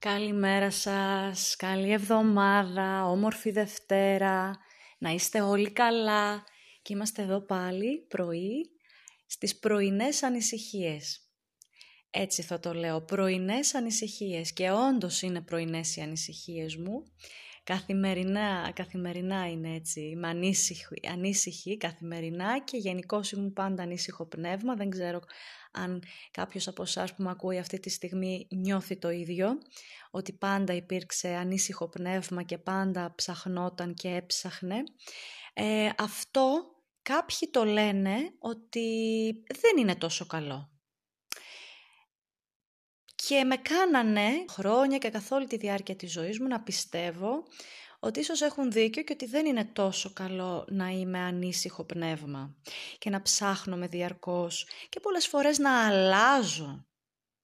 Καλημέρα σας, καλή εβδομάδα, όμορφη Δευτέρα, να είστε όλοι καλά και είμαστε εδώ πάλι πρωί στις πρωινές ανησυχίες. Έτσι θα το λέω, πρωινές ανησυχίες και όντως είναι πρωινές οι ανησυχίες μου. Καθημερινά, καθημερινά είναι έτσι, είμαι ανήσυχη, ανήσυχη καθημερινά και γενικώ ήμουν πάντα ανήσυχο πνεύμα. Δεν ξέρω αν κάποιος από εσάς που με ακούει αυτή τη στιγμή νιώθει το ίδιο, ότι πάντα υπήρξε ανήσυχο πνεύμα και πάντα ψαχνόταν και έψαχνε. Ε, αυτό κάποιοι το λένε ότι δεν είναι τόσο καλό. Και με κάνανε χρόνια και καθ' όλη τη διάρκεια της ζωής μου να πιστεύω ότι ίσως έχουν δίκιο και ότι δεν είναι τόσο καλό να είμαι ανήσυχο πνεύμα και να ψάχνω διαρκώς και πολλές φορές να αλλάζω,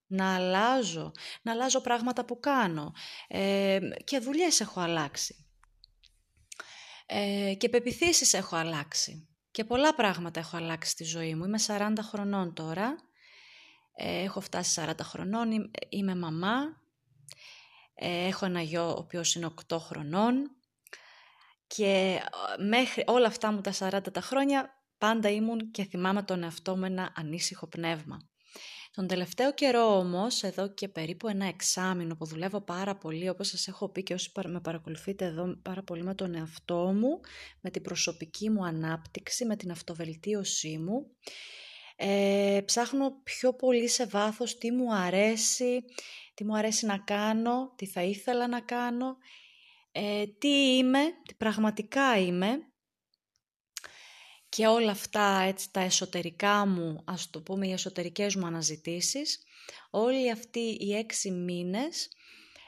να αλλάζω, να αλλάζω πράγματα που κάνω. Ε, και δουλειές έχω αλλάξει. Ε, και πεπιθήσεις έχω αλλάξει. Και πολλά πράγματα έχω αλλάξει στη ζωή μου. Είμαι 40 χρονών τώρα, ε, έχω φτάσει 40 χρονών, είμαι μαμά, ε, έχω ένα γιο ο οποίος είναι 8 χρονών και ε, μέχρι όλα αυτά μου τα 40 τα χρόνια πάντα ήμουν και θυμάμαι τον εαυτό μου ένα ανήσυχο πνεύμα. Τον τελευταίο καιρό όμως, εδώ και περίπου ένα εξάμεινο που δουλεύω πάρα πολύ, όπως σας έχω πει και όσοι με παρακολουθείτε εδώ πάρα πολύ με τον εαυτό μου, με την προσωπική μου ανάπτυξη, με την αυτοβελτίωσή μου, ε, ψάχνω πιο πολύ σε βάθος τι μου αρέσει, τι μου αρέσει να κάνω, τι θα ήθελα να κάνω, ε, τι είμαι, τι πραγματικά είμαι και όλα αυτά έτσι τα εσωτερικά μου, ας το πούμε οι εσωτερικές μου αναζητήσεις, όλοι αυτοί οι έξι μήνες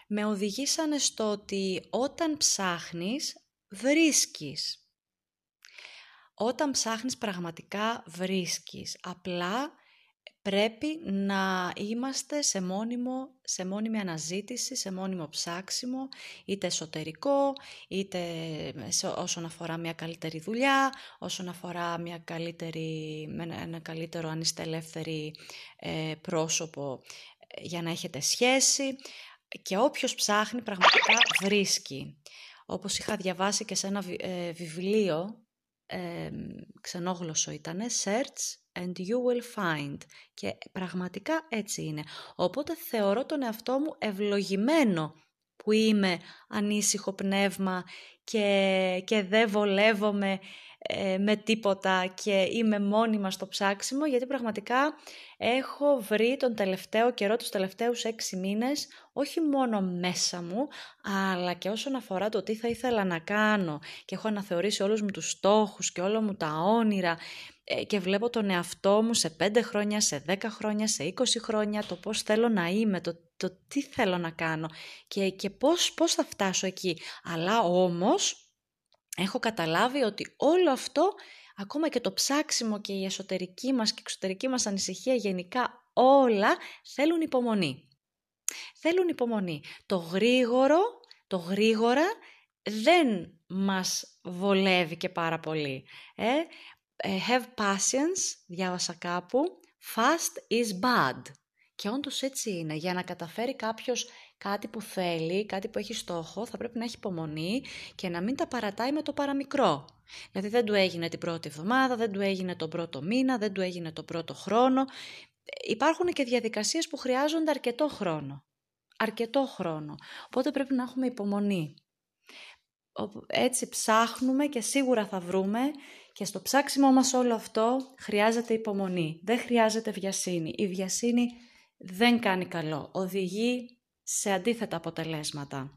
με οδηγήσανε στο ότι όταν ψάχνεις βρίσκεις. Όταν ψάχνεις πραγματικά βρίσκεις. Απλά πρέπει να είμαστε σε, μόνιμο, σε μόνιμη αναζήτηση, σε μόνιμο ψάξιμο, είτε εσωτερικό, είτε όσον αφορά μια καλύτερη δουλειά, όσον αφορά μια καλύτερη, ένα καλύτερο αν είστε ελεύθεροι ε, πρόσωπο ε, για να έχετε σχέση και όποιος ψάχνει πραγματικά βρίσκει. Όπως είχα διαβάσει και σε ένα ε, βιβλίο ε, ξενόγλωσσο ήτανε, search and you will find. Και πραγματικά έτσι είναι. Οπότε θεωρώ τον εαυτό μου ευλογημένο που είμαι ανήσυχο πνεύμα και, και δεν βολεύομαι ε, με τίποτα και είμαι μόνιμα στο ψάξιμο γιατί πραγματικά έχω βρει τον τελευταίο καιρό, τους τελευταίους έξι μήνες, όχι μόνο μέσα μου, αλλά και όσον αφορά το τι θα ήθελα να κάνω και έχω αναθεωρήσει όλους μου τους στόχους και όλα μου τα όνειρα ε, και βλέπω τον εαυτό μου σε πέντε χρόνια, σε δέκα χρόνια, σε είκοσι χρόνια, το πώς θέλω να είμαι, το, το τι θέλω να κάνω και, και πώς, πώς θα φτάσω εκεί. Αλλά όμως έχω καταλάβει ότι όλο αυτό, ακόμα και το ψάξιμο και η εσωτερική μας και η εξωτερική μας ανησυχία γενικά όλα θέλουν υπομονή. Θέλουν υπομονή. Το γρήγορο, το γρήγορα δεν μας βολεύει και πάρα πολύ. Ε, ε have patience, διάβασα κάπου, fast is bad. Και όντως έτσι είναι. Για να καταφέρει κάποιος κάτι που θέλει, κάτι που έχει στόχο, θα πρέπει να έχει υπομονή και να μην τα παρατάει με το παραμικρό. Δηλαδή δεν του έγινε την πρώτη εβδομάδα, δεν του έγινε τον πρώτο μήνα, δεν του έγινε τον πρώτο χρόνο. Υπάρχουν και διαδικασίες που χρειάζονται αρκετό χρόνο. Αρκετό χρόνο. Οπότε πρέπει να έχουμε υπομονή. Έτσι ψάχνουμε και σίγουρα θα βρούμε και στο ψάξιμο μας όλο αυτό χρειάζεται υπομονή. Δεν χρειάζεται βιασύνη. Η βιασύνη δεν κάνει καλό. Οδηγεί σε αντίθετα αποτελέσματα.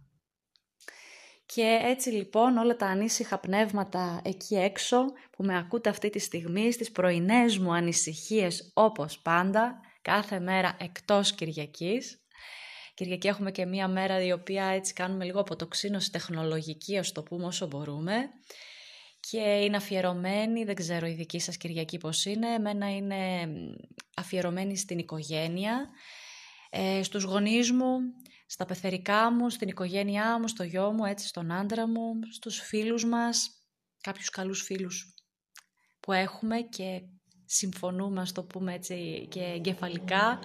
Και έτσι λοιπόν όλα τα ανήσυχα πνεύματα εκεί έξω που με ακούτε αυτή τη στιγμή στις πρωινές μου ανησυχίες όπως πάντα, κάθε μέρα εκτός Κυριακής. Κυριακή έχουμε και μία μέρα η οποία έτσι κάνουμε λίγο αποτοξίνωση τεχνολογική, ας το πούμε όσο μπορούμε. Και είναι αφιερωμένη, δεν ξέρω η δική σας Κυριακή πώς είναι, εμένα είναι αφιερωμένη στην οικογένεια, ε, στους γονείς μου, στα πεθερικά μου, στην οικογένειά μου, στο γιο μου, έτσι στον άντρα μου, στους φίλους μας, κάποιους καλούς φίλους που έχουμε και συμφωνούμε, ας το πούμε έτσι, και εγκεφαλικά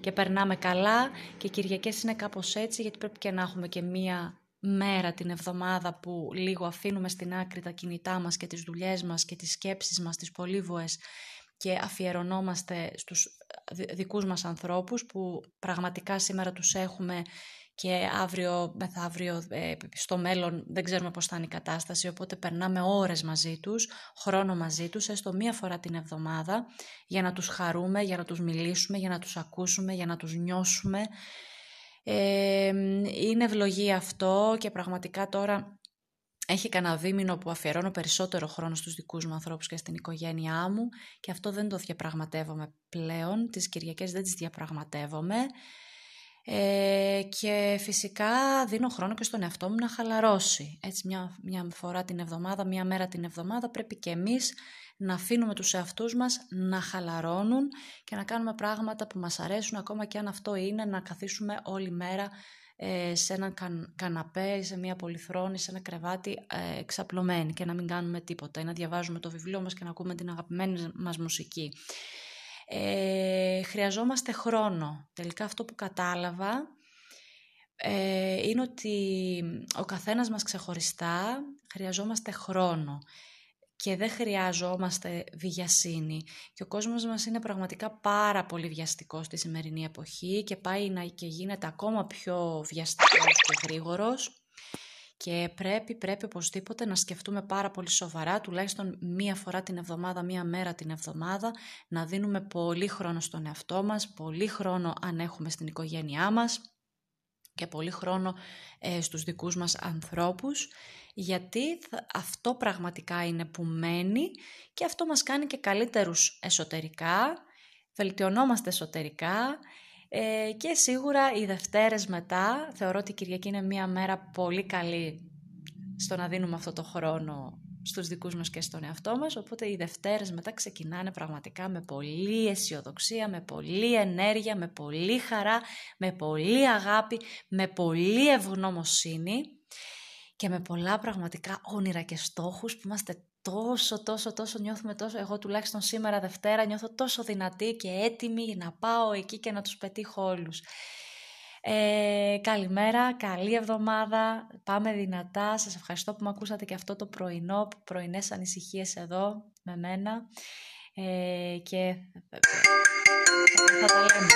και περνάμε καλά και Κυριακές είναι κάπως έτσι γιατί πρέπει και να έχουμε και μία μέρα την εβδομάδα που λίγο αφήνουμε στην άκρη τα κινητά μας και τις δουλειές μας και τις σκέψεις μας, τις πολύβοες και αφιερωνόμαστε στους δικούς μας ανθρώπους που πραγματικά σήμερα τους έχουμε και αύριο, μεθαύριο, ε, στο μέλλον δεν ξέρουμε πώς θα είναι η κατάσταση, οπότε περνάμε ώρες μαζί τους, χρόνο μαζί τους, έστω μία φορά την εβδομάδα, για να τους χαρούμε, για να τους μιλήσουμε, για να τους ακούσουμε, για να τους νιώσουμε. Ε, είναι ευλογία αυτό και πραγματικά τώρα έχει κανένα δίμηνο που αφιερώνω περισσότερο χρόνο στους δικούς μου ανθρώπους και στην οικογένειά μου και αυτό δεν το διαπραγματεύομαι πλέον, τις Κυριακές δεν τις διαπραγματεύομαι. Ε, και φυσικά δίνω χρόνο και στον εαυτό μου να χαλαρώσει. Έτσι μια, μια φορά την εβδομάδα, μια μέρα την εβδομάδα πρέπει και εμείς να αφήνουμε τους εαυτούς μας να χαλαρώνουν και να κάνουμε πράγματα που μας αρέσουν ακόμα και αν αυτό είναι να καθίσουμε όλη μέρα ε, σε ένα καν, καναπέ, σε μια πολυθρόνη, σε ένα κρεβάτι ε, εξαπλωμένοι και να μην κάνουμε τίποτα ή να διαβάζουμε το βιβλίο μας και να ακούμε την αγαπημένη μας μουσική. Ε, χρειαζόμαστε χρόνο. Τελικά αυτό που κατάλαβα ε, είναι ότι ο καθένας μας ξεχωριστά χρειαζόμαστε χρόνο και δεν χρειαζόμαστε βιασύνη. Και ο κόσμος μας είναι πραγματικά πάρα πολύ βιαστικός στη σημερινή εποχή και πάει να και γίνεται ακόμα πιο βιαστικός και γρήγορος. Και πρέπει, πρέπει οπωσδήποτε να σκεφτούμε πάρα πολύ σοβαρά, τουλάχιστον μία φορά την εβδομάδα, μία μέρα την εβδομάδα, να δίνουμε πολύ χρόνο στον εαυτό μας, πολύ χρόνο αν έχουμε στην οικογένειά μας και πολύ χρόνο ε, στους δικούς μας ανθρώπους, γιατί αυτό πραγματικά είναι που μένει και αυτό μας κάνει και καλύτερους εσωτερικά, βελτιωνόμαστε εσωτερικά ε, και σίγουρα οι Δευτέρες μετά, θεωρώ ότι η Κυριακή είναι μια μέρα πολύ καλή στο να δίνουμε αυτό το χρόνο στους δικούς μας και στον εαυτό μας, οπότε οι Δευτέρες μετά ξεκινάνε πραγματικά με πολλή αισιοδοξία, με πολλή ενέργεια, με πολλή χαρά, με πολλή αγάπη, με πολλή ευγνωμοσύνη και με πολλά πραγματικά όνειρα και στόχους που είμαστε τόσο, τόσο, τόσο νιώθουμε τόσο, εγώ τουλάχιστον σήμερα Δευτέρα νιώθω τόσο δυνατή και έτοιμη να πάω εκεί και να τους πετύχω όλους. Ε, καλημέρα, καλή εβδομάδα, πάμε δυνατά, σας ευχαριστώ που με ακούσατε και αυτό το πρωινό, πρωινές ανησυχίες εδώ με μένα. Ε, και θα τα λέμε.